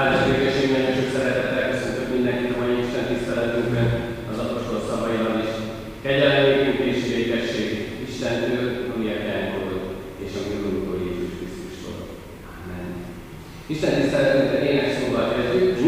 Áldás békesség, nagyon sok szeretettel köszöntök mindenkit a mai Isten tiszteletünkön, az apostol szavaival is. Kegyelem, békünk és békesség Istentől, ami elkánkodott, és a mi Úrunktól Jézus Krisztustól. Amen. Isten tiszteletünkre ének szóval kezdjük.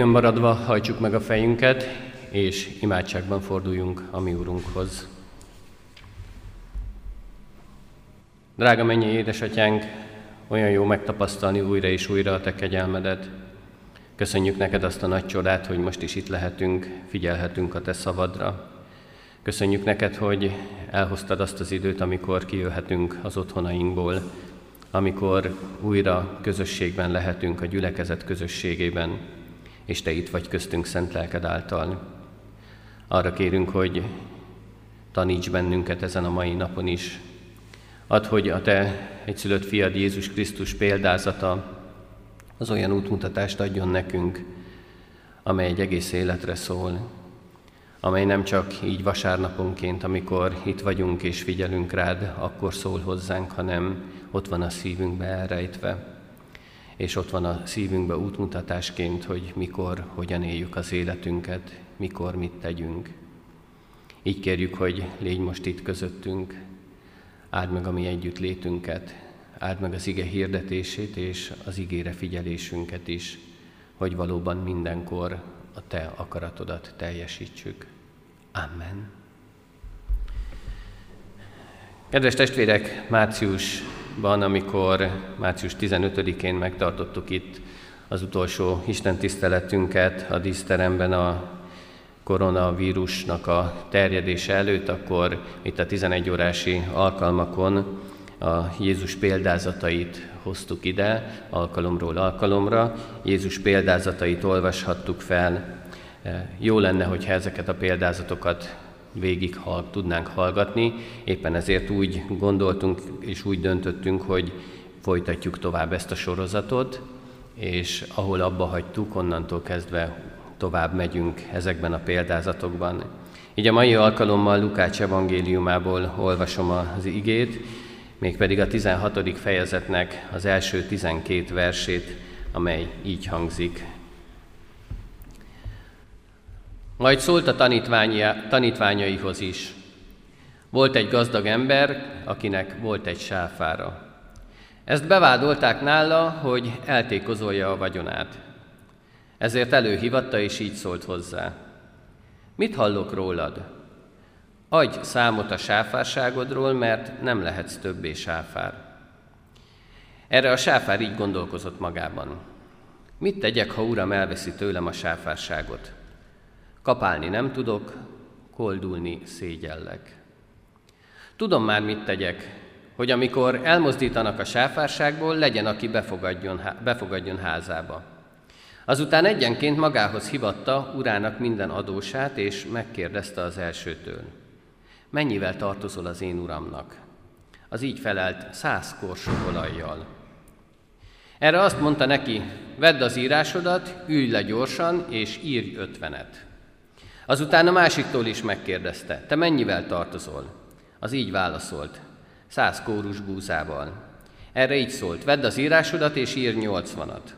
Helyükön maradva hajtsuk meg a fejünket, és imádságban forduljunk a mi Úrunkhoz. Drága mennyi édesatyánk, olyan jó megtapasztalni újra és újra a Te kegyelmedet. Köszönjük neked azt a nagy csodát, hogy most is itt lehetünk, figyelhetünk a Te szavadra. Köszönjük neked, hogy elhoztad azt az időt, amikor kijöhetünk az otthonainkból, amikor újra közösségben lehetünk a gyülekezet közösségében, és Te itt vagy köztünk szent lelked által. Arra kérünk, hogy taníts bennünket ezen a mai napon is. Add, hogy a Te egyszülött fiad Jézus Krisztus példázata az olyan útmutatást adjon nekünk, amely egy egész életre szól, amely nem csak így vasárnaponként, amikor itt vagyunk és figyelünk rád, akkor szól hozzánk, hanem ott van a szívünkbe elrejtve, és ott van a szívünkbe útmutatásként, hogy mikor, hogyan éljük az életünket, mikor mit tegyünk. Így kérjük, hogy légy most itt közöttünk, áld meg a mi együtt létünket, áld meg az ige hirdetését és az igére figyelésünket is, hogy valóban mindenkor a Te akaratodat teljesítsük. Amen. Kedves testvérek, márciusban, amikor március 15-én megtartottuk itt az utolsó Isten tiszteletünket a díszteremben a koronavírusnak a terjedése előtt, akkor itt a 11 órási alkalmakon a Jézus példázatait hoztuk ide alkalomról alkalomra. Jézus példázatait olvashattuk fel. Jó lenne, hogyha ezeket a példázatokat végig hall, tudnánk hallgatni. Éppen ezért úgy gondoltunk és úgy döntöttünk, hogy folytatjuk tovább ezt a sorozatot, és ahol abba hagytuk, onnantól kezdve tovább megyünk ezekben a példázatokban. Így a mai alkalommal Lukács evangéliumából olvasom az igét, mégpedig a 16. fejezetnek az első 12 versét, amely így hangzik. Majd szólt a tanítványaihoz is. Volt egy gazdag ember, akinek volt egy sáfára. Ezt bevádolták nála, hogy eltékozolja a vagyonát. Ezért előhívatta, és így szólt hozzá. Mit hallok rólad? Adj számot a sáfárságodról, mert nem lehetsz többé sáfár. Erre a sáfár így gondolkozott magában. Mit tegyek, ha uram elveszi tőlem a sáfárságot? Kapálni nem tudok, koldulni szégyellek. Tudom már, mit tegyek, hogy amikor elmozdítanak a sáfárságból, legyen, aki befogadjon, befogadjon házába. Azután egyenként magához hivatta urának minden adósát, és megkérdezte az elsőtől. Mennyivel tartozol az én uramnak? Az így felelt száz korsó olajjal. Erre azt mondta neki, vedd az írásodat, ülj le gyorsan, és írj ötvenet. Azután a másiktól is megkérdezte, te mennyivel tartozol? Az így válaszolt, száz kórus búzával. Erre így szólt, vedd az írásodat és írj nyolcvanat.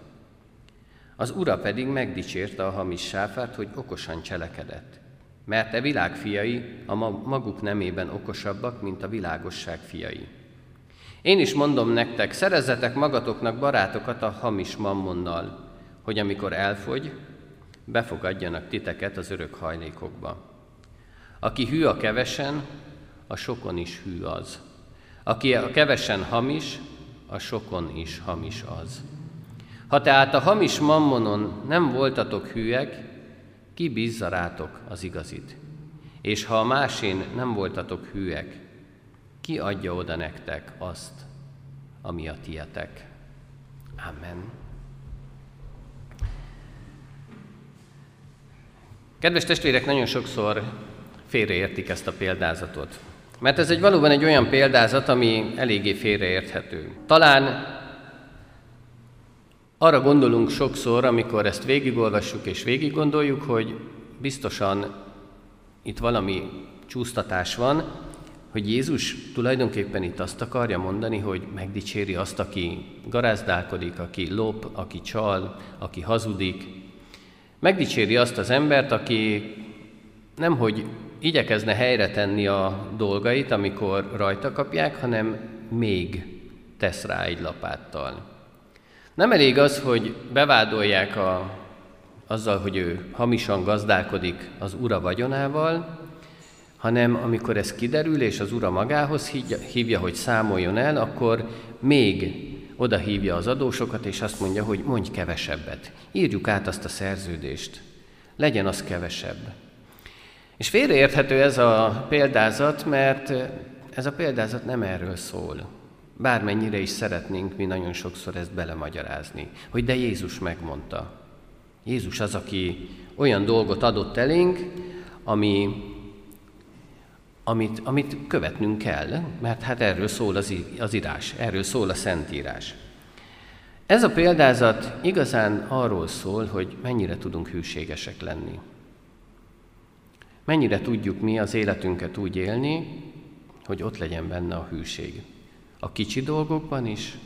Az ura pedig megdicsérte a hamis sáfárt, hogy okosan cselekedett. Mert e világ fiai a maguk nemében okosabbak, mint a világosság fiai. Én is mondom nektek, szerezzetek magatoknak barátokat a hamis mammonnal, hogy amikor elfogy, befogadjanak titeket az örök hajlékokba. Aki hű a kevesen, a sokon is hű az. Aki a kevesen hamis, a sokon is hamis az. Ha tehát a hamis mammonon nem voltatok hűek, ki bízza rátok az igazit? És ha a másén nem voltatok hűek, ki adja oda nektek azt, ami a tietek? Amen. Kedves testvérek, nagyon sokszor félreértik ezt a példázatot. Mert ez egy valóban egy olyan példázat, ami eléggé félreérthető. Talán arra gondolunk sokszor, amikor ezt végigolvassuk és végiggondoljuk, hogy biztosan itt valami csúsztatás van, hogy Jézus tulajdonképpen itt azt akarja mondani, hogy megdicséri azt, aki garázdálkodik, aki lop, aki csal, aki hazudik. Megdicséri azt az embert, aki nemhogy igyekezne helyre tenni a dolgait, amikor rajta kapják, hanem még tesz rá egy lapáttal. Nem elég az, hogy bevádolják a, azzal, hogy ő hamisan gazdálkodik az ura vagyonával, hanem amikor ez kiderül, és az ura magához hívja, hogy számoljon el, akkor még oda hívja az adósokat, és azt mondja, hogy mondj kevesebbet. Írjuk át azt a szerződést. Legyen az kevesebb. És félreérthető ez a példázat, mert ez a példázat nem erről szól. Bármennyire is szeretnénk mi nagyon sokszor ezt belemagyarázni, hogy de Jézus megmondta. Jézus az, aki olyan dolgot adott elénk, ami, amit, amit követnünk kell, mert hát erről szól az, az írás, erről szól a Szentírás. Ez a példázat igazán arról szól, hogy mennyire tudunk hűségesek lenni. Mennyire tudjuk mi az életünket úgy élni, hogy ott legyen benne a hűség. A kicsi dolgokban is,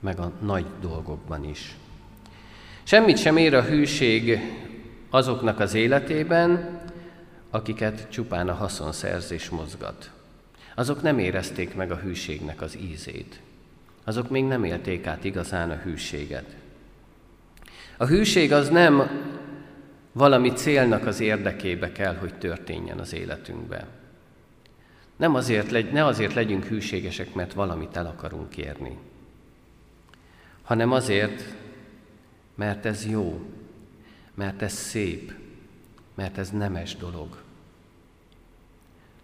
meg a nagy dolgokban is. Semmit sem ér a hűség azoknak az életében, akiket csupán a haszonszerzés mozgat. Azok nem érezték meg a hűségnek az ízét. azok még nem élték át igazán a hűséget. A hűség az nem valami célnak az érdekébe kell, hogy történjen az életünkbe. Nem azért, ne azért legyünk hűségesek, mert valamit el akarunk kérni, hanem azért, mert ez jó, mert ez szép, mert ez nemes dolog.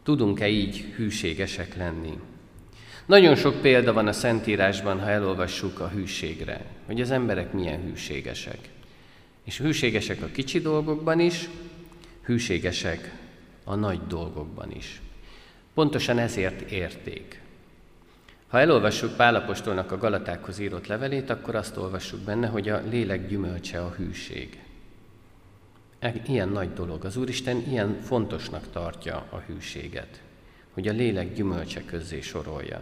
Tudunk-e így hűségesek lenni? Nagyon sok példa van a Szentírásban, ha elolvassuk a hűségre, hogy az emberek milyen hűségesek. És hűségesek a kicsi dolgokban is, hűségesek a nagy dolgokban is. Pontosan ezért érték. Ha elolvassuk Pálapostolnak a Galatákhoz írott levelét, akkor azt olvassuk benne, hogy a lélek gyümölcse a hűség. E, ilyen nagy dolog. Az Úristen ilyen fontosnak tartja a hűséget, hogy a lélek gyümölcse közzé sorolja.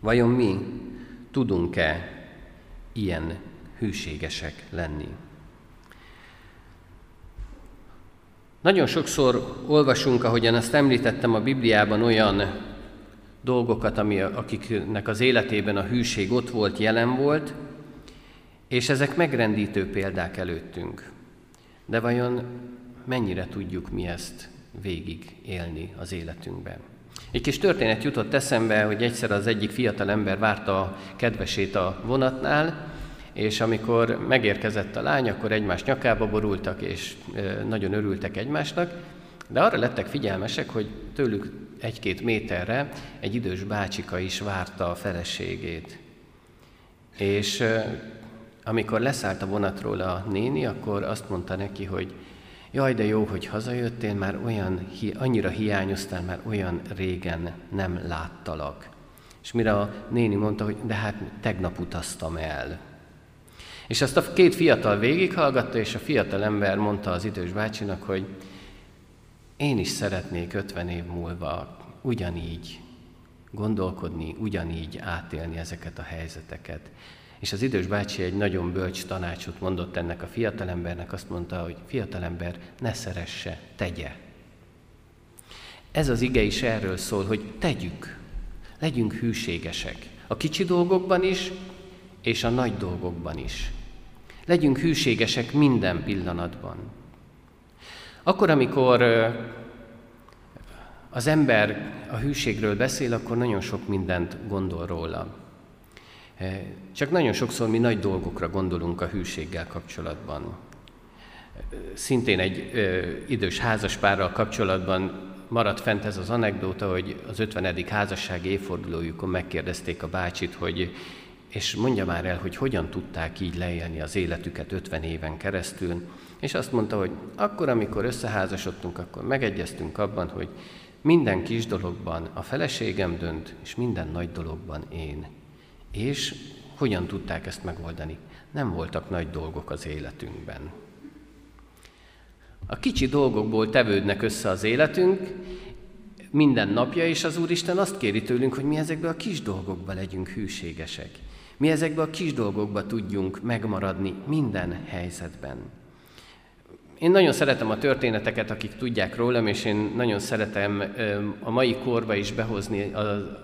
Vajon mi tudunk-e ilyen hűségesek lenni? Nagyon sokszor olvasunk, ahogyan azt említettem a Bibliában, olyan dolgokat, ami, akiknek az életében a hűség ott volt, jelen volt, és ezek megrendítő példák előttünk. De vajon mennyire tudjuk mi ezt végig élni az életünkben? Egy kis történet jutott eszembe, hogy egyszer az egyik fiatal ember várta a kedvesét a vonatnál, és amikor megérkezett a lány, akkor egymás nyakába borultak, és nagyon örültek egymásnak, de arra lettek figyelmesek, hogy tőlük egy-két méterre egy idős bácsika is várta a feleségét. És amikor leszállt a vonatról a néni, akkor azt mondta neki, hogy jaj, de jó, hogy hazajöttél, már olyan, annyira hiányoztál, már olyan régen nem láttalak. És mire a néni mondta, hogy de hát tegnap utaztam el. És azt a két fiatal végighallgatta, és a fiatal ember mondta az idős bácsinak, hogy én is szeretnék 50 év múlva ugyanígy gondolkodni, ugyanígy átélni ezeket a helyzeteket. És az idős bácsi egy nagyon bölcs tanácsot mondott ennek a fiatalembernek, azt mondta, hogy fiatalember, ne szeresse, tegye. Ez az ige is erről szól, hogy tegyük, legyünk hűségesek. A kicsi dolgokban is, és a nagy dolgokban is. Legyünk hűségesek minden pillanatban. Akkor, amikor az ember a hűségről beszél, akkor nagyon sok mindent gondol róla. Csak nagyon sokszor mi nagy dolgokra gondolunk a hűséggel kapcsolatban. Szintén egy ö, idős házaspárral kapcsolatban maradt fent ez az anekdóta, hogy az 50. házassági évfordulójukon megkérdezték a bácsit, hogy és mondja már el, hogy hogyan tudták így leélni az életüket 50 éven keresztül, és azt mondta, hogy akkor, amikor összeházasodtunk, akkor megegyeztünk abban, hogy minden kis dologban a feleségem dönt, és minden nagy dologban én. És hogyan tudták ezt megoldani? Nem voltak nagy dolgok az életünkben. A kicsi dolgokból tevődnek össze az életünk, minden napja, és az Úristen azt kéri tőlünk, hogy mi ezekbe a kis dolgokba legyünk hűségesek. Mi ezekbe a kis dolgokba tudjunk megmaradni minden helyzetben. Én nagyon szeretem a történeteket, akik tudják rólam, és én nagyon szeretem a mai korba is behozni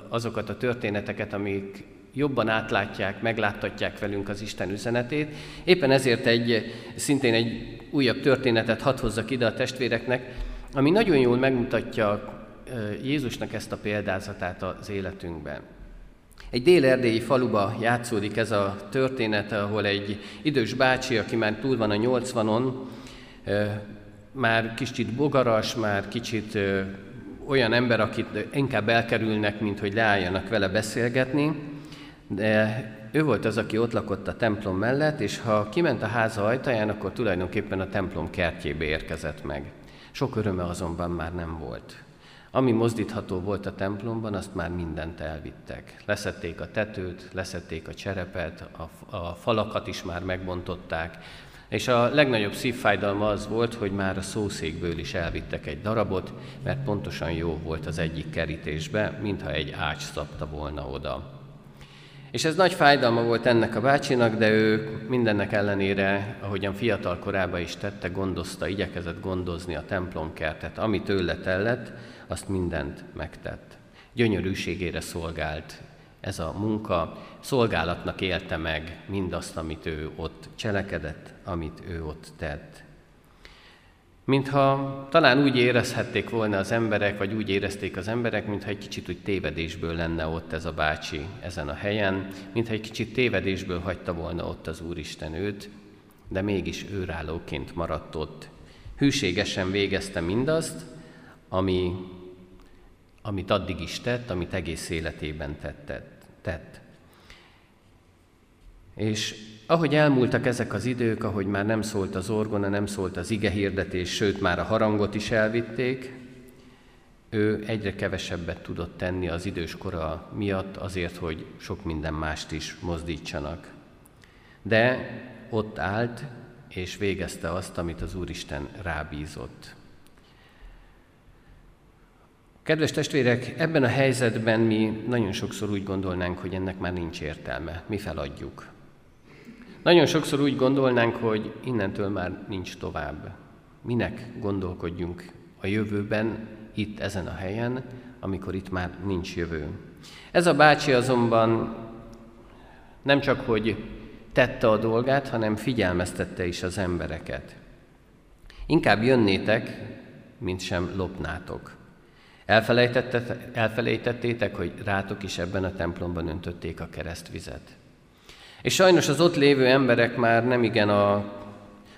azokat a történeteket, amik jobban átlátják, megláttatják velünk az Isten üzenetét. Éppen ezért egy, szintén egy újabb történetet hadd hozzak ide a testvéreknek, ami nagyon jól megmutatja Jézusnak ezt a példázatát az életünkben. Egy dél-erdélyi faluba játszódik ez a történet, ahol egy idős bácsi, aki már túl van a 80-on, már kicsit bogaras, már kicsit olyan ember, akit inkább elkerülnek, mint hogy leálljanak vele beszélgetni, de ő volt az, aki ott lakott a templom mellett, és ha kiment a háza ajtaján, akkor tulajdonképpen a templom kertjébe érkezett meg. Sok öröme azonban már nem volt. Ami mozdítható volt a templomban, azt már mindent elvittek. Leszették a tetőt, leszették a cserepet, a, a falakat is már megbontották, és a legnagyobb szívfájdalma az volt, hogy már a szószékből is elvittek egy darabot, mert pontosan jó volt az egyik kerítésbe, mintha egy ács szabta volna oda. És ez nagy fájdalma volt ennek a bácsinak, de ő mindennek ellenére, ahogyan fiatal korában is tette, gondozta, igyekezett gondozni a templomkertet, ami tőle tellett, azt mindent megtett. Gyönyörűségére szolgált ez a munka, szolgálatnak élte meg mindazt, amit ő ott cselekedett, amit ő ott tett. Mintha talán úgy érezhették volna az emberek, vagy úgy érezték az emberek, mintha egy kicsit úgy tévedésből lenne ott ez a bácsi ezen a helyen, mintha egy kicsit tévedésből hagyta volna ott az Úristen őt, de mégis őrállóként maradt ott. Hűségesen végezte mindazt, ami, amit addig is tett, amit egész életében tett. tett. És ahogy elmúltak ezek az idők, ahogy már nem szólt az orgona, nem szólt az ige hirdetés, sőt már a harangot is elvitték, ő egyre kevesebbet tudott tenni az idős kora miatt azért, hogy sok minden mást is mozdítsanak. De ott állt, és végezte azt, amit az Úristen rábízott. Kedves testvérek, ebben a helyzetben mi nagyon sokszor úgy gondolnánk, hogy ennek már nincs értelme, mi feladjuk. Nagyon sokszor úgy gondolnánk, hogy innentől már nincs tovább. Minek gondolkodjunk a jövőben, itt ezen a helyen, amikor itt már nincs jövő. Ez a bácsi azonban nem csak, hogy tette a dolgát, hanem figyelmeztette is az embereket. Inkább jönnétek, mint sem lopnátok. Elfelejtettétek, hogy rátok is ebben a templomban öntötték a keresztvizet. És sajnos az ott lévő emberek már nem igen a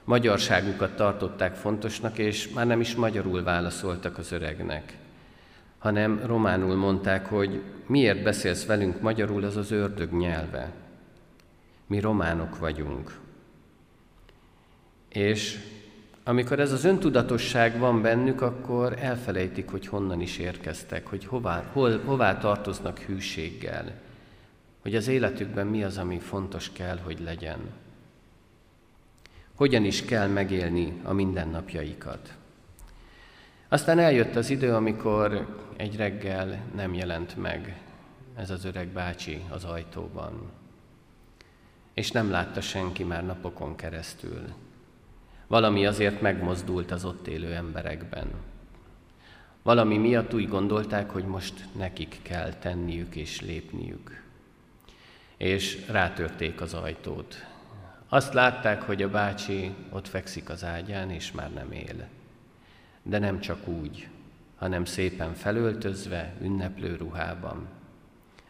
magyarságukat tartották fontosnak, és már nem is magyarul válaszoltak az öregnek, hanem románul mondták, hogy miért beszélsz velünk magyarul, az az ördög nyelve. Mi románok vagyunk. És amikor ez az öntudatosság van bennük, akkor elfelejtik, hogy honnan is érkeztek, hogy hová, hol, hová tartoznak hűséggel hogy az életükben mi az, ami fontos kell, hogy legyen. Hogyan is kell megélni a mindennapjaikat. Aztán eljött az idő, amikor egy reggel nem jelent meg ez az öreg bácsi az ajtóban. És nem látta senki már napokon keresztül. Valami azért megmozdult az ott élő emberekben. Valami miatt úgy gondolták, hogy most nekik kell tenniük és lépniük és rátörték az ajtót. Azt látták, hogy a bácsi ott fekszik az ágyán, és már nem él. De nem csak úgy, hanem szépen felöltözve, ünneplő ruhában.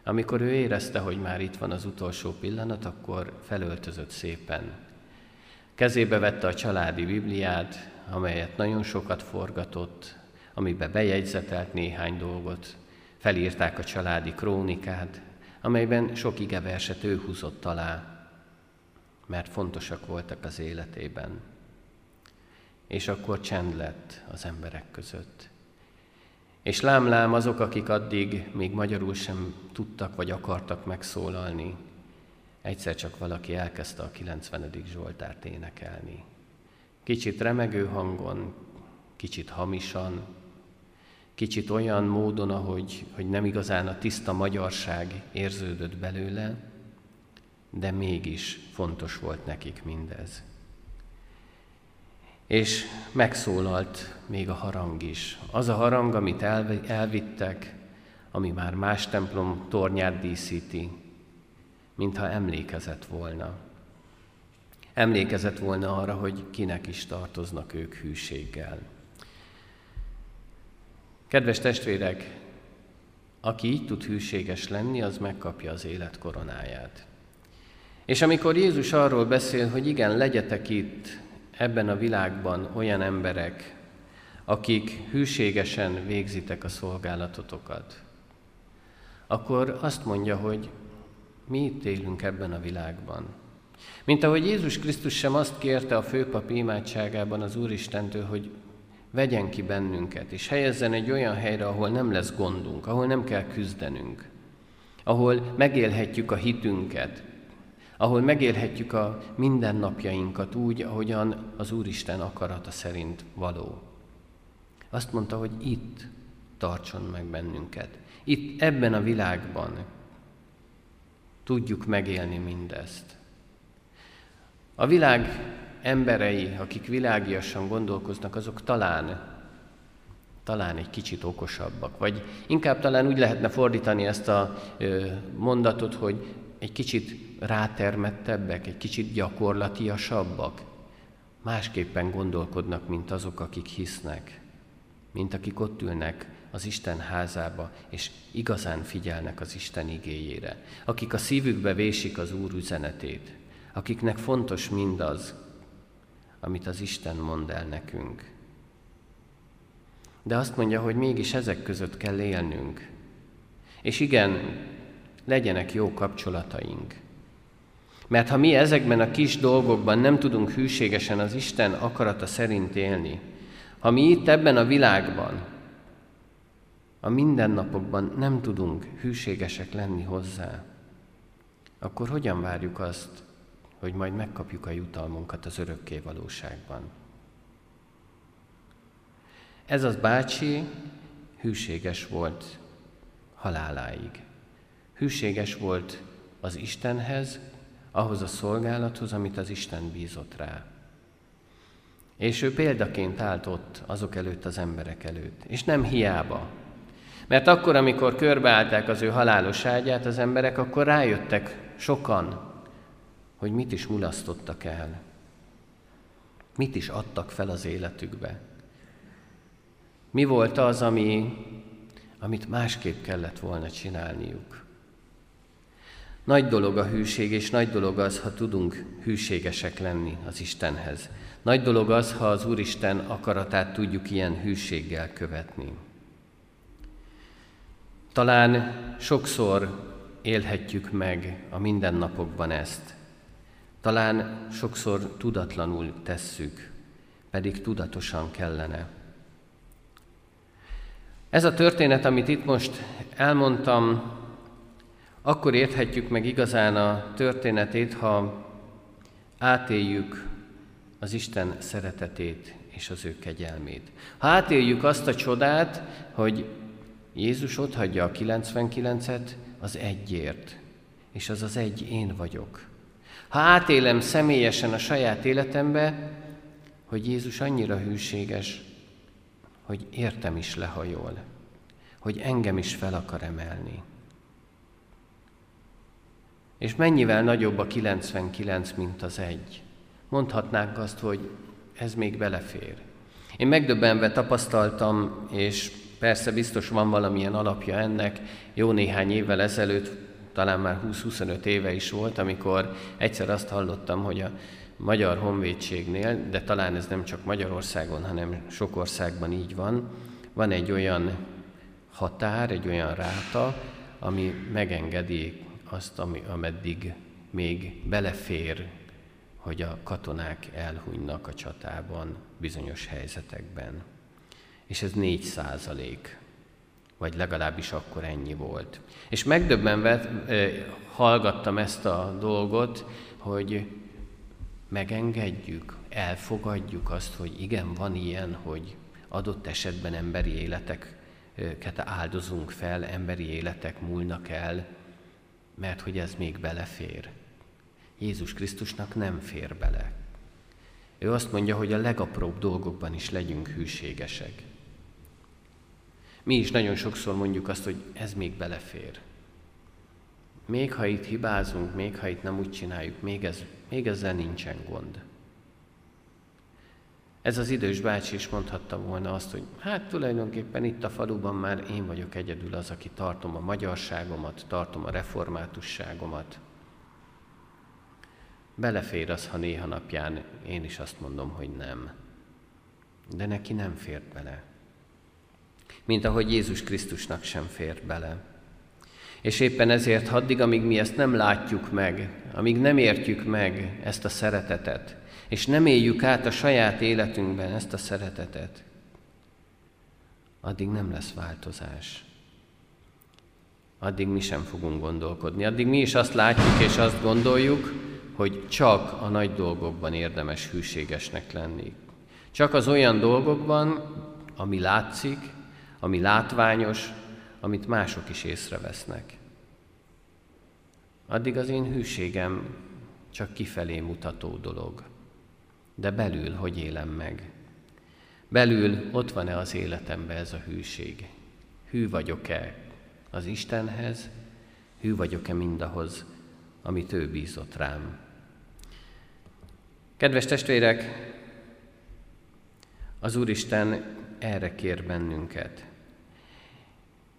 Amikor ő érezte, hogy már itt van az utolsó pillanat, akkor felöltözött szépen. Kezébe vette a családi Bibliát, amelyet nagyon sokat forgatott, amibe bejegyzetelt néhány dolgot, felírták a családi krónikát, amelyben sok igeverset ő húzott alá, mert fontosak voltak az életében. És akkor csend lett az emberek között. És lám-lám azok, akik addig még magyarul sem tudtak vagy akartak megszólalni, egyszer csak valaki elkezdte a 90. Zsoltárt énekelni. Kicsit remegő hangon, kicsit hamisan, kicsit olyan módon, ahogy hogy nem igazán a tiszta magyarság érződött belőle, de mégis fontos volt nekik mindez. És megszólalt még a harang is. Az a harang, amit elvittek, ami már más templom tornyát díszíti, mintha emlékezett volna. Emlékezett volna arra, hogy kinek is tartoznak ők hűséggel. Kedves testvérek, aki így tud hűséges lenni, az megkapja az élet koronáját. És amikor Jézus arról beszél, hogy igen, legyetek itt, ebben a világban olyan emberek, akik hűségesen végzitek a szolgálatotokat, akkor azt mondja, hogy mi itt élünk ebben a világban. Mint ahogy Jézus Krisztus sem azt kérte a főpap imádságában az Úristentől, hogy vegyen ki bennünket, és helyezzen egy olyan helyre, ahol nem lesz gondunk, ahol nem kell küzdenünk, ahol megélhetjük a hitünket, ahol megélhetjük a mindennapjainkat úgy, ahogyan az Úristen akarata szerint való. Azt mondta, hogy itt tartson meg bennünket. Itt, ebben a világban tudjuk megélni mindezt. A világ emberei, akik világiasan gondolkoznak, azok talán, talán egy kicsit okosabbak, vagy inkább talán úgy lehetne fordítani ezt a mondatot, hogy egy kicsit rátermettebbek, egy kicsit gyakorlatiasabbak, másképpen gondolkodnak, mint azok, akik hisznek, mint akik ott ülnek az Isten házába, és igazán figyelnek az Isten igéjére, akik a szívükbe vésik az Úr üzenetét, akiknek fontos mindaz, amit az Isten mond el nekünk. De azt mondja, hogy mégis ezek között kell élnünk. És igen, legyenek jó kapcsolataink. Mert ha mi ezekben a kis dolgokban nem tudunk hűségesen az Isten akarata szerint élni, ha mi itt ebben a világban, a mindennapokban nem tudunk hűségesek lenni hozzá, akkor hogyan várjuk azt, hogy majd megkapjuk a jutalmunkat az örökké valóságban? Ez az bácsi hűséges volt haláláig. Hűséges volt az Istenhez, ahhoz a szolgálathoz, amit az Isten bízott rá. És ő példaként állt ott azok előtt, az emberek előtt. És nem hiába. Mert akkor, amikor körbeállták az ő halálos ágyát az emberek, akkor rájöttek sokan, hogy mit is mulasztottak el. Mit is adtak fel az életükbe. Mi volt az, ami, amit másképp kellett volna csinálniuk. Nagy dolog a hűség, és nagy dolog az, ha tudunk hűségesek lenni az Istenhez. Nagy dolog az, ha az Úristen akaratát tudjuk ilyen hűséggel követni. Talán sokszor élhetjük meg a mindennapokban ezt. Talán sokszor tudatlanul tesszük, pedig tudatosan kellene. Ez a történet, amit itt most elmondtam, akkor érthetjük meg igazán a történetét, ha átéljük az Isten szeretetét és az ő kegyelmét. Ha átéljük azt a csodát, hogy Jézus ott hagyja a 99-et az egyért, és az az egy én vagyok. Ha átélem személyesen a saját életembe, hogy Jézus annyira hűséges, hogy értem is lehajol, hogy engem is fel akar emelni. És mennyivel nagyobb a 99, mint az egy. Mondhatnánk azt, hogy ez még belefér. Én megdöbbenve tapasztaltam, és persze biztos van valamilyen alapja ennek, jó néhány évvel ezelőtt, talán már 20-25 éve is volt, amikor egyszer azt hallottam, hogy a Magyar Honvédségnél, de talán ez nem csak Magyarországon, hanem sok országban így van, van egy olyan határ, egy olyan ráta, ami megengedi azt, ami, ameddig még belefér, hogy a katonák elhunynak a csatában bizonyos helyzetekben. És ez négy százalék, vagy legalábbis akkor ennyi volt. És megdöbbenve hallgattam ezt a dolgot, hogy megengedjük, elfogadjuk azt, hogy igen, van ilyen, hogy adott esetben emberi életeket áldozunk fel, emberi életek múlnak el, mert hogy ez még belefér. Jézus Krisztusnak nem fér bele. Ő azt mondja, hogy a legapróbb dolgokban is legyünk hűségesek. Mi is nagyon sokszor mondjuk azt, hogy ez még belefér. Még ha itt hibázunk, még ha itt nem úgy csináljuk, még, ez, még ezzel nincsen gond. Ez az idős bácsi is mondhatta volna azt, hogy hát tulajdonképpen itt a faluban már én vagyok egyedül az, aki tartom a magyarságomat, tartom a reformátusságomat. Belefér az, ha néha napján én is azt mondom, hogy nem. De neki nem fért bele. Mint ahogy Jézus Krisztusnak sem fért bele. És éppen ezért addig, amíg mi ezt nem látjuk meg, amíg nem értjük meg ezt a szeretetet, és nem éljük át a saját életünkben ezt a szeretetet, addig nem lesz változás. Addig mi sem fogunk gondolkodni. Addig mi is azt látjuk és azt gondoljuk, hogy csak a nagy dolgokban érdemes hűségesnek lenni. Csak az olyan dolgokban, ami látszik, ami látványos, amit mások is észrevesznek. Addig az én hűségem csak kifelé mutató dolog. De belül hogy élem meg? Belül ott van-e az életemben ez a hűség? Hű vagyok-e az Istenhez? Hű vagyok-e mindahhoz, amit ő bízott rám? Kedves testvérek, az Úristen erre kér bennünket.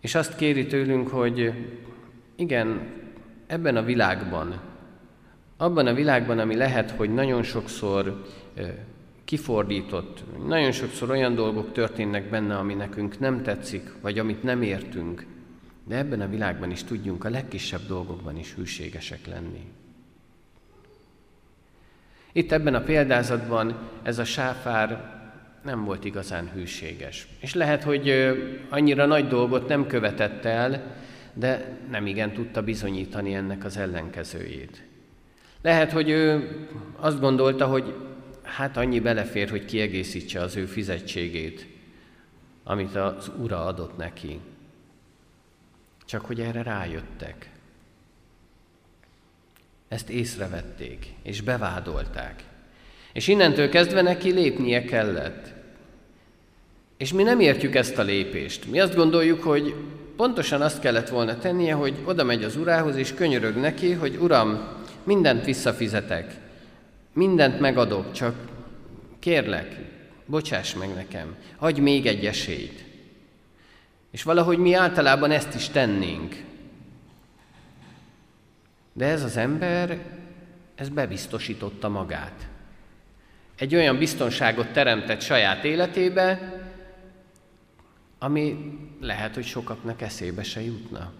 És azt kéri tőlünk, hogy igen, ebben a világban, abban a világban, ami lehet, hogy nagyon sokszor kifordított, nagyon sokszor olyan dolgok történnek benne, ami nekünk nem tetszik, vagy amit nem értünk, de ebben a világban is tudjunk a legkisebb dolgokban is hűségesek lenni. Itt ebben a példázatban ez a sáfár nem volt igazán hűséges. És lehet, hogy annyira nagy dolgot nem követett el, de nem igen tudta bizonyítani ennek az ellenkezőjét. Lehet, hogy ő azt gondolta, hogy hát annyi belefér, hogy kiegészítse az ő fizetségét, amit az ura adott neki. Csak hogy erre rájöttek. Ezt észrevették, és bevádolták. És innentől kezdve neki lépnie kellett. És mi nem értjük ezt a lépést. Mi azt gondoljuk, hogy pontosan azt kellett volna tennie, hogy oda megy az urához, és könyörög neki, hogy uram, mindent visszafizetek, mindent megadok, csak kérlek, bocsáss meg nekem, adj még egy esélyt. És valahogy mi általában ezt is tennénk. De ez az ember, ez bebiztosította magát. Egy olyan biztonságot teremtett saját életébe, ami lehet, hogy sokaknak eszébe se jutna.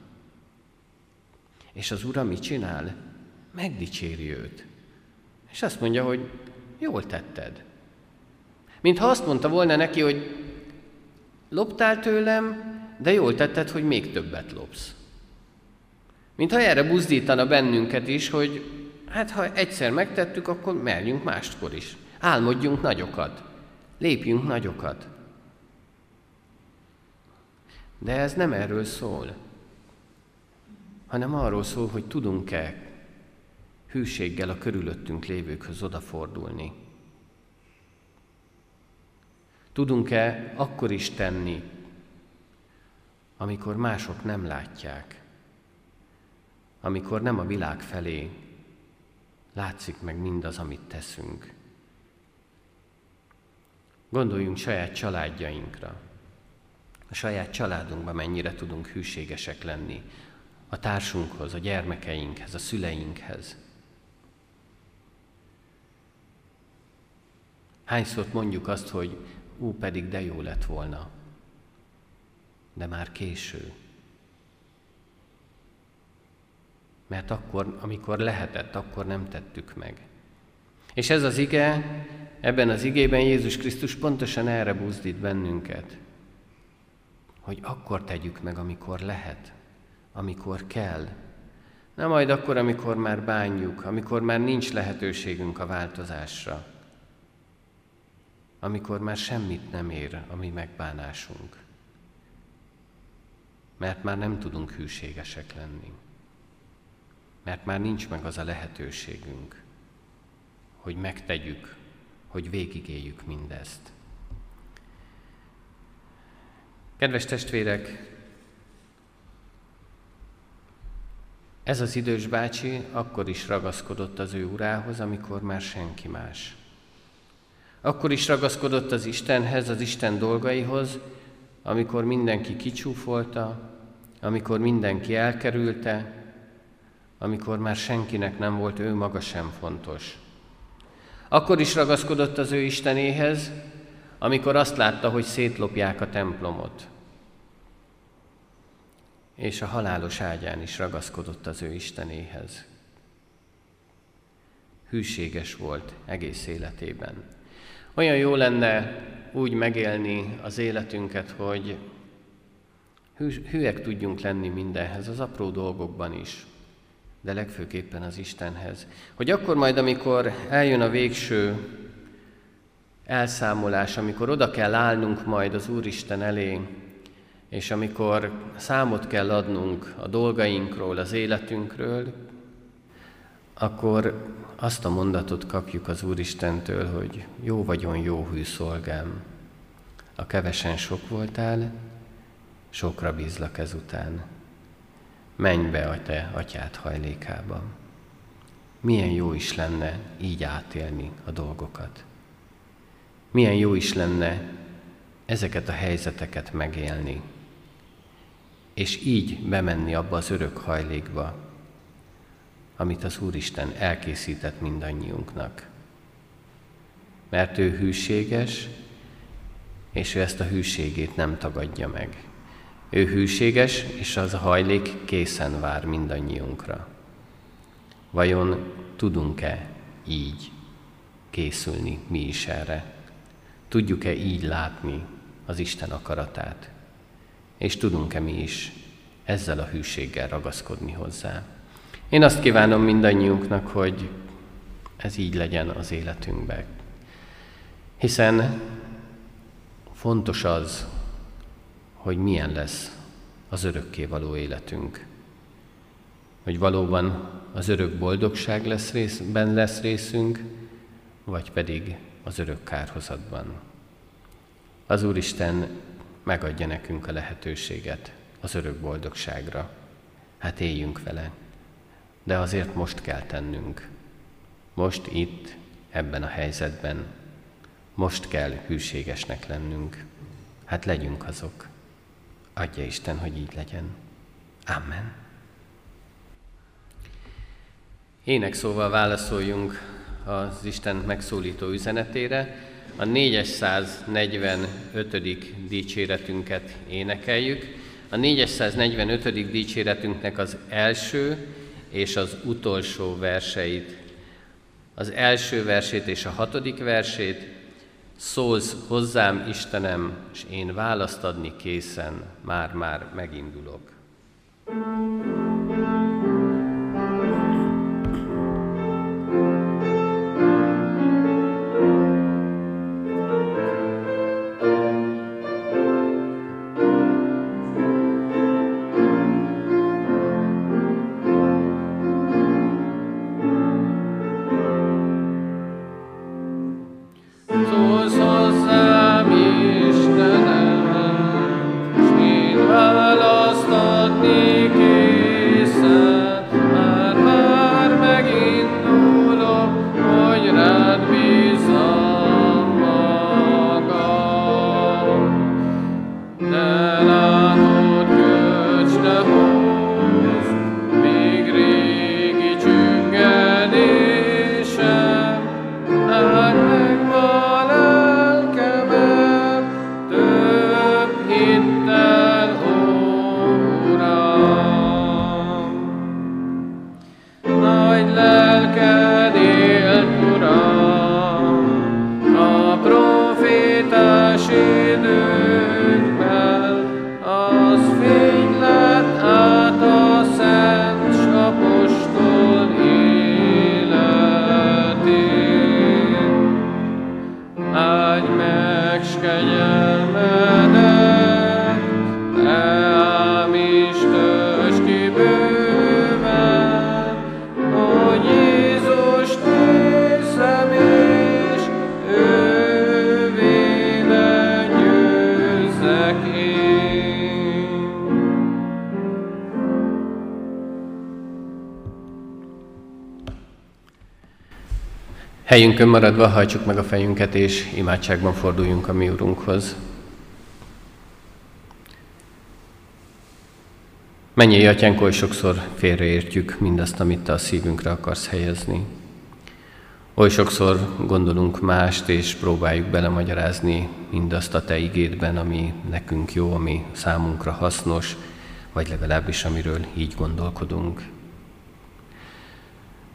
És az Ura mit csinál? Megdicséri őt. És azt mondja, hogy jól tetted. Mintha azt mondta volna neki, hogy loptál tőlem, de jól tetted, hogy még többet lopsz. Mintha erre buzdítana bennünket is, hogy hát ha egyszer megtettük, akkor merjünk máskor is. Álmodjunk nagyokat, lépjünk nagyokat. De ez nem erről szól, hanem arról szól, hogy tudunk-e hűséggel a körülöttünk lévőkhöz odafordulni. Tudunk-e akkor is tenni, amikor mások nem látják, amikor nem a világ felé látszik meg mindaz, amit teszünk. Gondoljunk saját családjainkra, a saját családunkban mennyire tudunk hűségesek lenni, a társunkhoz, a gyermekeinkhez, a szüleinkhez. Hányszor mondjuk azt, hogy ú, pedig de jó lett volna, de már késő. Mert akkor, amikor lehetett, akkor nem tettük meg. És ez az ige, ebben az igében Jézus Krisztus pontosan erre buzdít bennünket, hogy akkor tegyük meg, amikor lehet, amikor kell. Nem majd akkor, amikor már bánjuk, amikor már nincs lehetőségünk a változásra, amikor már semmit nem ér a mi megbánásunk, mert már nem tudunk hűségesek lenni, mert már nincs meg az a lehetőségünk, hogy megtegyük, hogy végigéljük mindezt. Kedves testvérek, ez az idős bácsi akkor is ragaszkodott az ő urához, amikor már senki más. Akkor is ragaszkodott az Istenhez, az Isten dolgaihoz, amikor mindenki kicsúfolta, amikor mindenki elkerülte, amikor már senkinek nem volt ő maga sem fontos. Akkor is ragaszkodott az ő Istenéhez, amikor azt látta, hogy szétlopják a templomot. És a halálos ágyán is ragaszkodott az ő Istenéhez. Hűséges volt egész életében. Olyan jó lenne úgy megélni az életünket, hogy hűek tudjunk lenni mindenhez, az apró dolgokban is, de legfőképpen az Istenhez. Hogy akkor majd, amikor eljön a végső elszámolás, amikor oda kell állnunk majd az Úristen elé, és amikor számot kell adnunk a dolgainkról, az életünkről, akkor azt a mondatot kapjuk az Úristentől, hogy jó vagyon, jó hű szolgám. a kevesen sok voltál, sokra bízlak ezután. Menj be a te atyád hajlékába. Milyen jó is lenne így átélni a dolgokat. Milyen jó is lenne ezeket a helyzeteket megélni, és így bemenni abba az örök hajlékba, amit az Úristen elkészített mindannyiunknak. Mert ő hűséges, és ő ezt a hűségét nem tagadja meg. Ő hűséges, és az hajlék készen vár mindannyiunkra. Vajon tudunk-e így készülni mi is erre? Tudjuk-e így látni az Isten akaratát? És tudunk-e mi is ezzel a hűséggel ragaszkodni hozzá? Én azt kívánom mindannyiunknak, hogy ez így legyen az életünkben. Hiszen fontos az, hogy milyen lesz az örökkévaló életünk. Hogy valóban az örök boldogság lesz részben lesz részünk, vagy pedig az örök kárhozatban. Az Úristen megadja nekünk a lehetőséget az örök boldogságra. Hát éljünk vele. De azért most kell tennünk. Most itt, ebben a helyzetben. Most kell hűségesnek lennünk. Hát legyünk azok. Adja Isten, hogy így legyen. Amen. Ének szóval válaszoljunk az Isten megszólító üzenetére. A 445. dicséretünket énekeljük. A 445. dicséretünknek az első és az utolsó verseit. Az első versét és a hatodik versét, Szólsz hozzám, Istenem, és én választ adni készen, már-már megindulok. thank you Helyünkön maradva hajtsuk meg a fejünket, és imádságban forduljunk a mi Urunkhoz. Mennyi atyánk, oly sokszor félreértjük mindazt, amit te a szívünkre akarsz helyezni. Oly sokszor gondolunk mást, és próbáljuk belemagyarázni mindazt a te igédben, ami nekünk jó, ami számunkra hasznos, vagy legalábbis amiről így gondolkodunk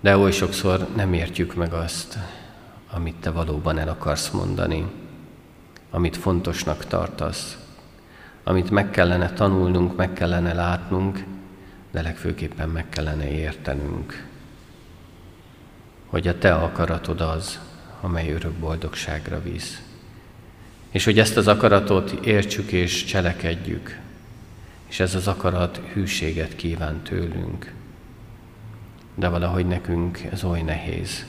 de oly sokszor nem értjük meg azt, amit te valóban el akarsz mondani, amit fontosnak tartasz, amit meg kellene tanulnunk, meg kellene látnunk, de legfőképpen meg kellene értenünk, hogy a te akaratod az, amely örök boldogságra visz. És hogy ezt az akaratot értsük és cselekedjük, és ez az akarat hűséget kíván tőlünk de valahogy nekünk ez oly nehéz.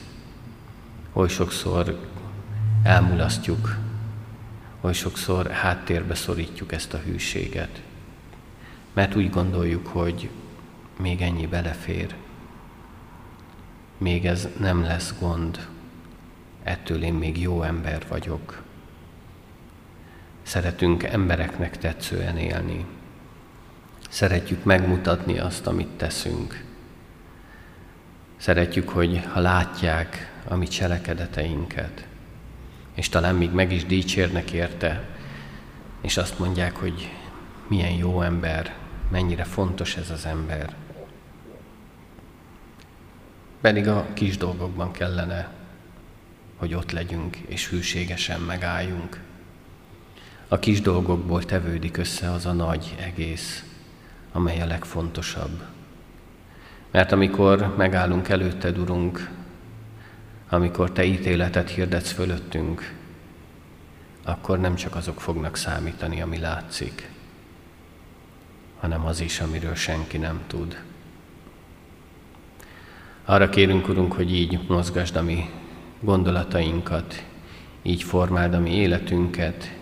Oly sokszor elmulasztjuk, oly sokszor háttérbe szorítjuk ezt a hűséget, mert úgy gondoljuk, hogy még ennyi belefér, még ez nem lesz gond, ettől én még jó ember vagyok. Szeretünk embereknek tetszően élni. Szeretjük megmutatni azt, amit teszünk. Szeretjük, hogy ha látják a mi cselekedeteinket, és talán még meg is dicsérnek érte, és azt mondják, hogy milyen jó ember, mennyire fontos ez az ember. Pedig a kis dolgokban kellene, hogy ott legyünk és hűségesen megálljunk. A kis dolgokból tevődik össze az a nagy egész, amely a legfontosabb. Mert amikor megállunk előtted, Urunk, amikor Te ítéletet hirdetsz fölöttünk, akkor nem csak azok fognak számítani, ami látszik, hanem az is, amiről senki nem tud. Arra kérünk, Urunk, hogy így mozgasd a mi gondolatainkat, így formáld a mi életünket,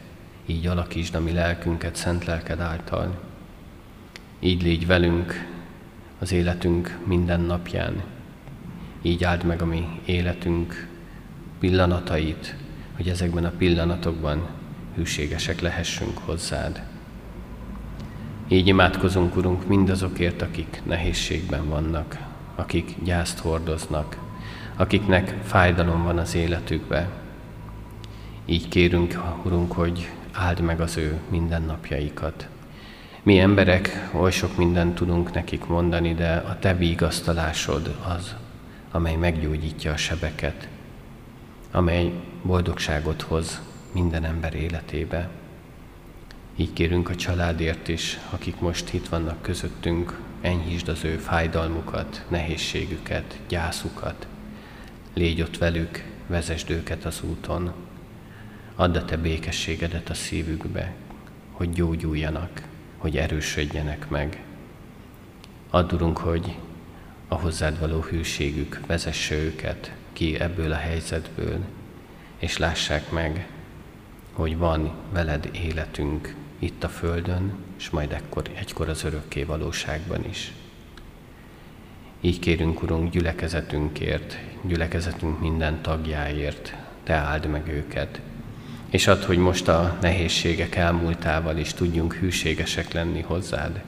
így alakítsd a mi lelkünket szent lelked által. Így légy velünk az életünk minden napján. Így áld meg a mi életünk pillanatait, hogy ezekben a pillanatokban hűségesek lehessünk hozzád. Így imádkozunk, Urunk, mindazokért, akik nehézségben vannak, akik gyászt hordoznak, akiknek fájdalom van az életükbe. Így kérünk, Urunk, hogy áld meg az ő mindennapjaikat. Mi emberek oly sok mindent tudunk nekik mondani, de a Te vigasztalásod az, amely meggyógyítja a sebeket, amely boldogságot hoz minden ember életébe. Így kérünk a családért is, akik most itt vannak közöttünk, enyhítsd az ő fájdalmukat, nehézségüket, gyászukat. Légy ott velük, vezesd őket az úton. Add a te békességedet a szívükbe, hogy gyógyuljanak, hogy erősödjenek meg. Add, Urunk, hogy a hozzád való hűségük vezesse őket ki ebből a helyzetből, és lássák meg, hogy van veled életünk itt a Földön, és majd ekkor, egykor az örökké valóságban is. Így kérünk, Urunk, gyülekezetünkért, gyülekezetünk minden tagjáért, Te áld meg őket, és add, hogy most a nehézségek elmúltával is tudjunk hűségesek lenni hozzád,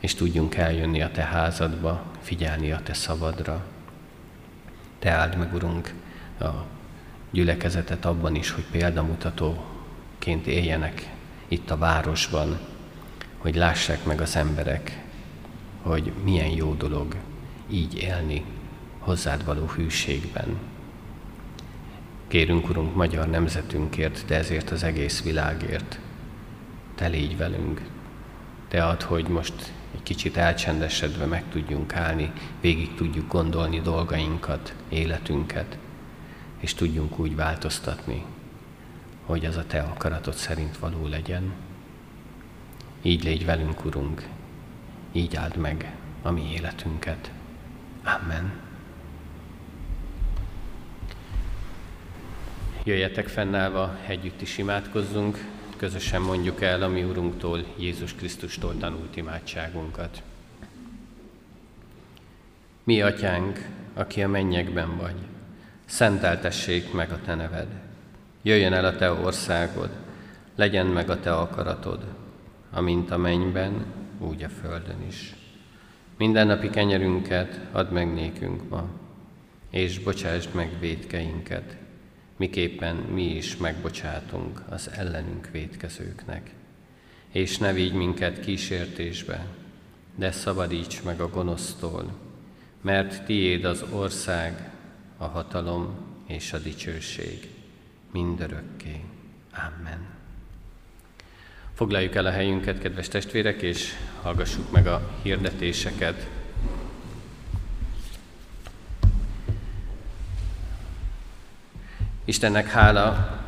és tudjunk eljönni a Te házadba, figyelni a Te szavadra. Te áld meg, Urunk, a gyülekezetet abban is, hogy példamutatóként éljenek itt a városban, hogy lássák meg az emberek, hogy milyen jó dolog így élni hozzád való hűségben. Kérünk, Urunk, magyar nemzetünkért, de ezért az egész világért. Te légy velünk. Te add, hogy most egy kicsit elcsendesedve meg tudjunk állni, végig tudjuk gondolni dolgainkat, életünket, és tudjunk úgy változtatni, hogy az a Te akaratod szerint való legyen. Így légy velünk, Urunk, így áld meg a mi életünket. Amen. Jöjjetek fennállva, együtt is imádkozzunk, közösen mondjuk el a mi Urunktól, Jézus Krisztustól tanult imádságunkat. Mi, Atyánk, aki a mennyekben vagy, szenteltessék meg a Te neved. Jöjjön el a Te országod, legyen meg a Te akaratod, amint a mennyben, úgy a földön is. Minden napi kenyerünket add meg nékünk ma, és bocsásd meg védkeinket, miképpen mi is megbocsátunk az ellenünk védkezőknek. És ne vigy minket kísértésbe, de szabadíts meg a gonosztól, mert tiéd az ország, a hatalom és a dicsőség mindörökké. Amen. Foglaljuk el a helyünket, kedves testvérek, és hallgassuk meg a hirdetéseket. Istennek hála,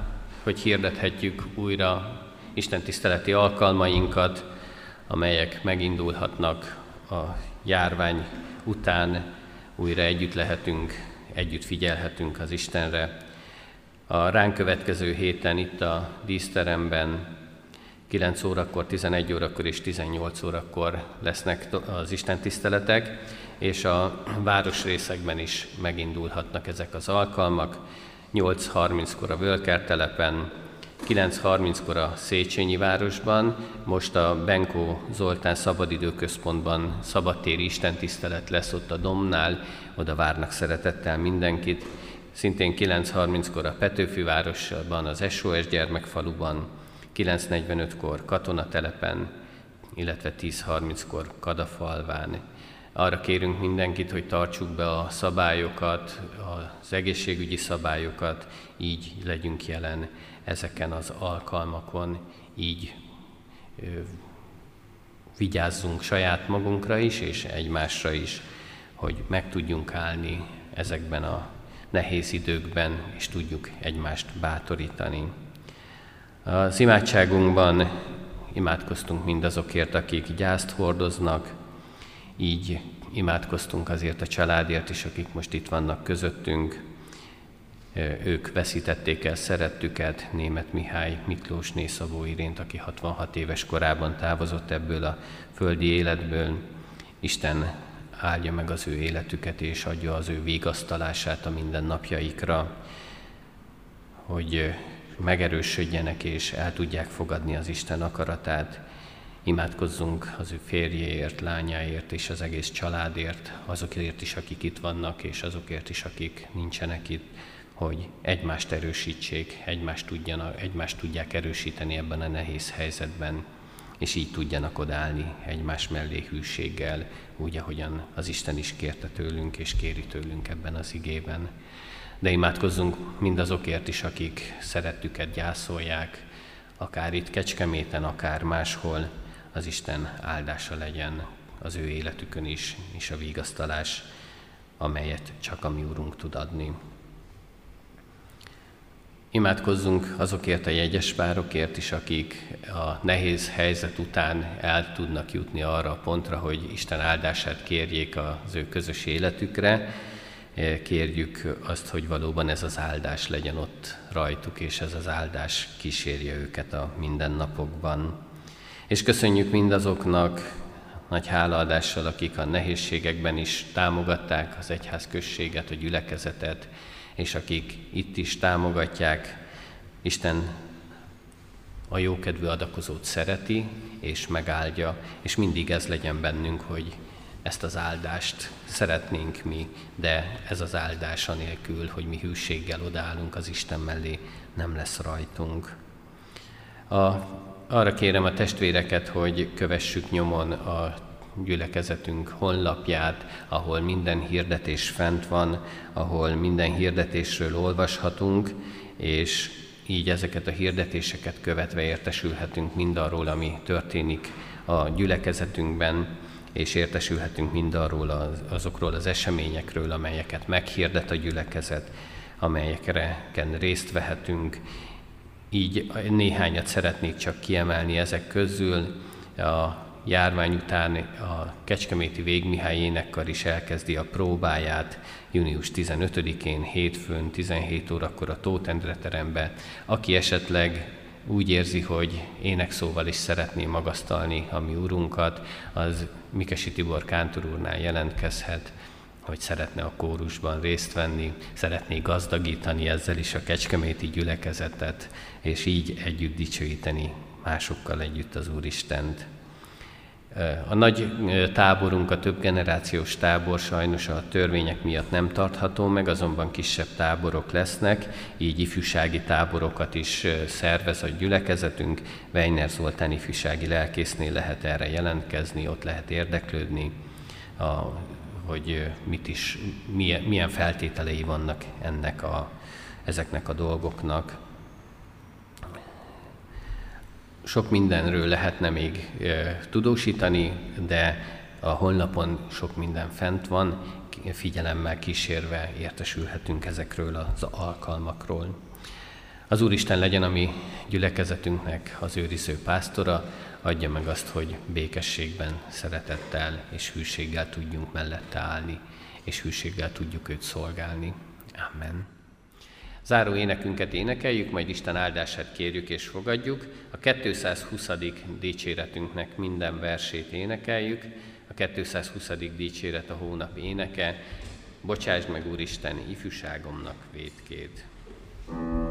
hogy hirdethetjük újra Isten tiszteleti alkalmainkat, amelyek megindulhatnak a járvány után, újra együtt lehetünk, együtt figyelhetünk az Istenre. A ránk következő héten itt a díszteremben 9 órakor, 11 órakor és 18 órakor lesznek az Isten tiszteletek, és a városrészekben is megindulhatnak ezek az alkalmak. 8.30-kor a Völker telepen, 9.30-kor a Széchenyi városban, most a Benkó Zoltán Szabadidőközpontban szabadtéri istentisztelet lesz ott a Domnál, oda várnak szeretettel mindenkit. Szintén 9.30-kor a Petőfi városban, az SOS gyermekfaluban, 9.45-kor katonatelepen, illetve 10.30-kor Kadafalván. Arra kérünk mindenkit, hogy tartsuk be a szabályokat, az egészségügyi szabályokat, így legyünk jelen ezeken az alkalmakon, így ö, vigyázzunk saját magunkra is, és egymásra is, hogy meg tudjunk állni ezekben a nehéz időkben, és tudjuk egymást bátorítani. Az imádságunkban imádkoztunk mindazokért, akik gyászt hordoznak, így imádkoztunk azért a családért is, akik most itt vannak közöttünk. Ők veszítették el szerettüket, német Mihály Miklós Nészabó Irént, aki 66 éves korában távozott ebből a földi életből. Isten áldja meg az ő életüket, és adja az ő vigasztalását a mindennapjaikra, hogy megerősödjenek és el tudják fogadni az Isten akaratát. Imádkozzunk az ő férjéért, lányáért és az egész családért, azokért is, akik itt vannak, és azokért is, akik nincsenek itt, hogy egymást erősítsék, egymást, tudjanak, egymást tudják erősíteni ebben a nehéz helyzetben, és így tudjanak odállni egymás mellé hűséggel, úgy, ahogyan az Isten is kérte tőlünk, és kéri tőlünk ebben az igében. De imádkozzunk mindazokért is, akik szerettüket gyászolják, akár itt Kecskeméten, akár máshol, az Isten áldása legyen az ő életükön is, és a vigasztalás, amelyet csak a mi Úrunk tud adni. Imádkozzunk azokért a jegyes párokért is, akik a nehéz helyzet után el tudnak jutni arra a pontra, hogy Isten áldását kérjék az ő közös életükre, kérjük azt, hogy valóban ez az áldás legyen ott rajtuk, és ez az áldás kísérje őket a mindennapokban. És köszönjük mindazoknak nagy hálaadással, akik a nehézségekben is támogatták az egyház községet, a gyülekezetet, és akik itt is támogatják. Isten a jókedvű adakozót szereti, és megáldja, és mindig ez legyen bennünk, hogy ezt az áldást szeretnénk mi, de ez az áldás anélkül, hogy mi hűséggel odállunk az Isten mellé, nem lesz rajtunk. A, arra kérem a testvéreket, hogy kövessük nyomon a gyülekezetünk honlapját, ahol minden hirdetés fent van, ahol minden hirdetésről olvashatunk, és így ezeket a hirdetéseket követve értesülhetünk mindarról, ami történik a gyülekezetünkben, és értesülhetünk mindarról az, azokról az eseményekről, amelyeket meghirdet a gyülekezet, amelyekre részt vehetünk. Így néhányat szeretnék csak kiemelni ezek közül. A járvány után a Kecskeméti Végmihály énekkar is elkezdi a próbáját június 15-én, hétfőn, 17 órakor a Tótendre terembe. Aki esetleg úgy érzi, hogy énekszóval is szeretné magasztalni a mi úrunkat, az Mikesi Tibor Kántor úrnál jelentkezhet, hogy szeretne a kórusban részt venni, szeretné gazdagítani ezzel is a kecskeméti gyülekezetet, és így együtt dicsőíteni másokkal együtt az Úristent. A nagy táborunk, a több generációs tábor sajnos a törvények miatt nem tartható meg, azonban kisebb táborok lesznek, így ifjúsági táborokat is szervez a gyülekezetünk. Weiner Zoltán ifjúsági lelkésznél lehet erre jelentkezni, ott lehet érdeklődni, a, hogy mit is, milyen, milyen feltételei vannak ennek a, ezeknek a dolgoknak sok mindenről lehetne még tudósítani, de a honlapon sok minden fent van, figyelemmel kísérve értesülhetünk ezekről az alkalmakról. Az Úristen legyen a mi gyülekezetünknek az őriző pásztora, adja meg azt, hogy békességben, szeretettel és hűséggel tudjunk mellette állni, és hűséggel tudjuk őt szolgálni. Amen. Záró énekünket énekeljük, majd Isten áldását kérjük és fogadjuk. A 220. dicséretünknek minden versét énekeljük. A 220. dicséret a hónap éneke. Bocsáss meg, Úristen, ifjúságomnak védkét. thank you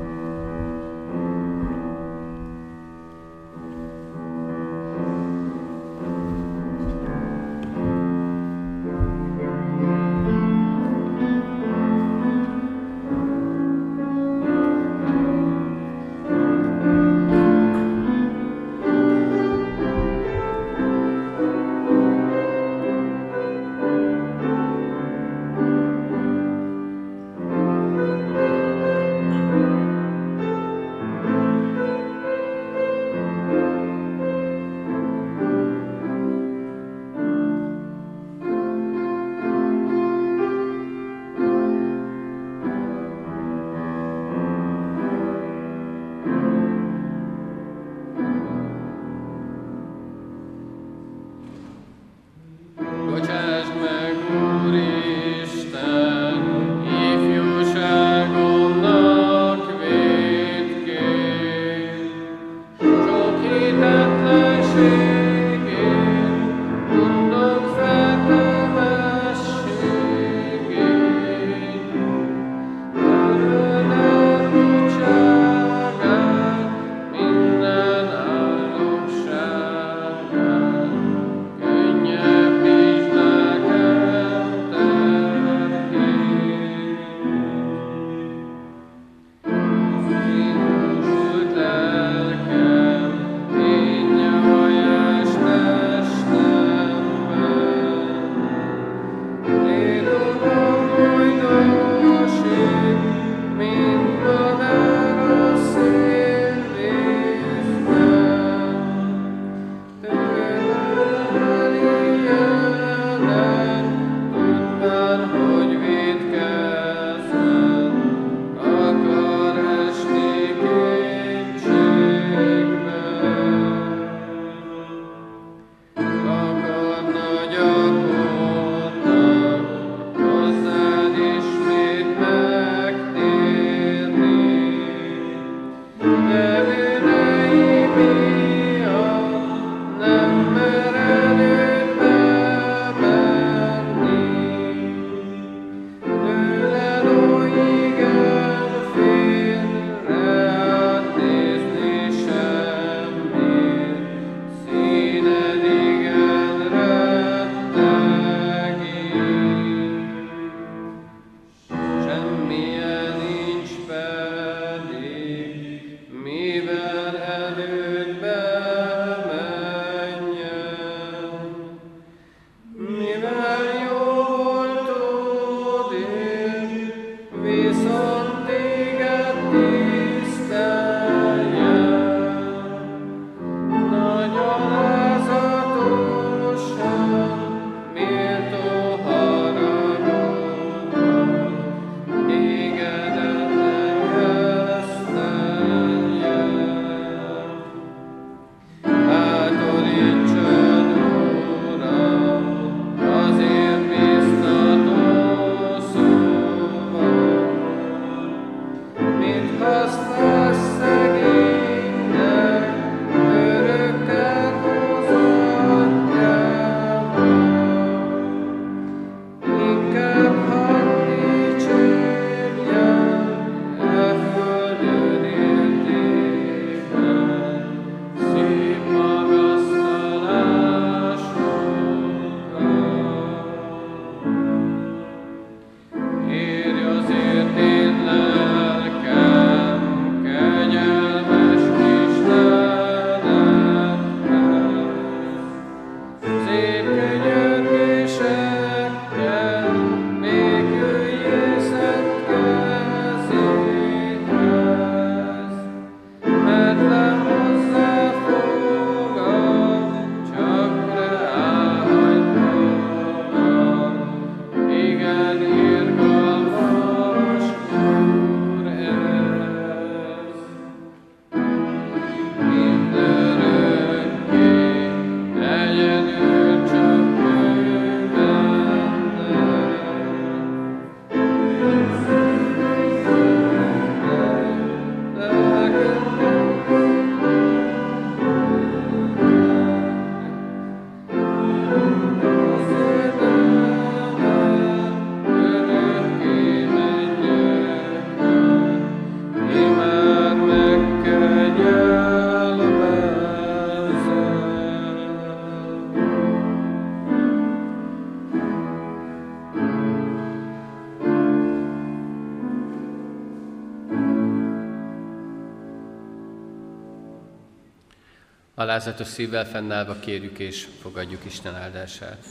Alázatos szívvel fennállva kérjük és fogadjuk Isten áldását.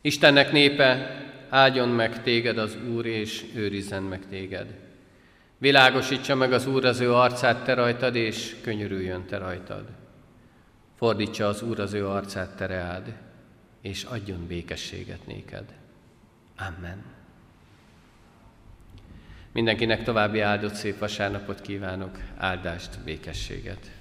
Istennek népe, áldjon meg téged az Úr, és őrizzen meg téged. Világosítsa meg az Úr az ő arcát te rajtad, és könyörüljön te rajtad. Fordítsa az Úr az ő arcát te reád, és adjon békességet néked. Amen. Mindenkinek további áldott szép vasárnapot kívánok, áldást, békességet.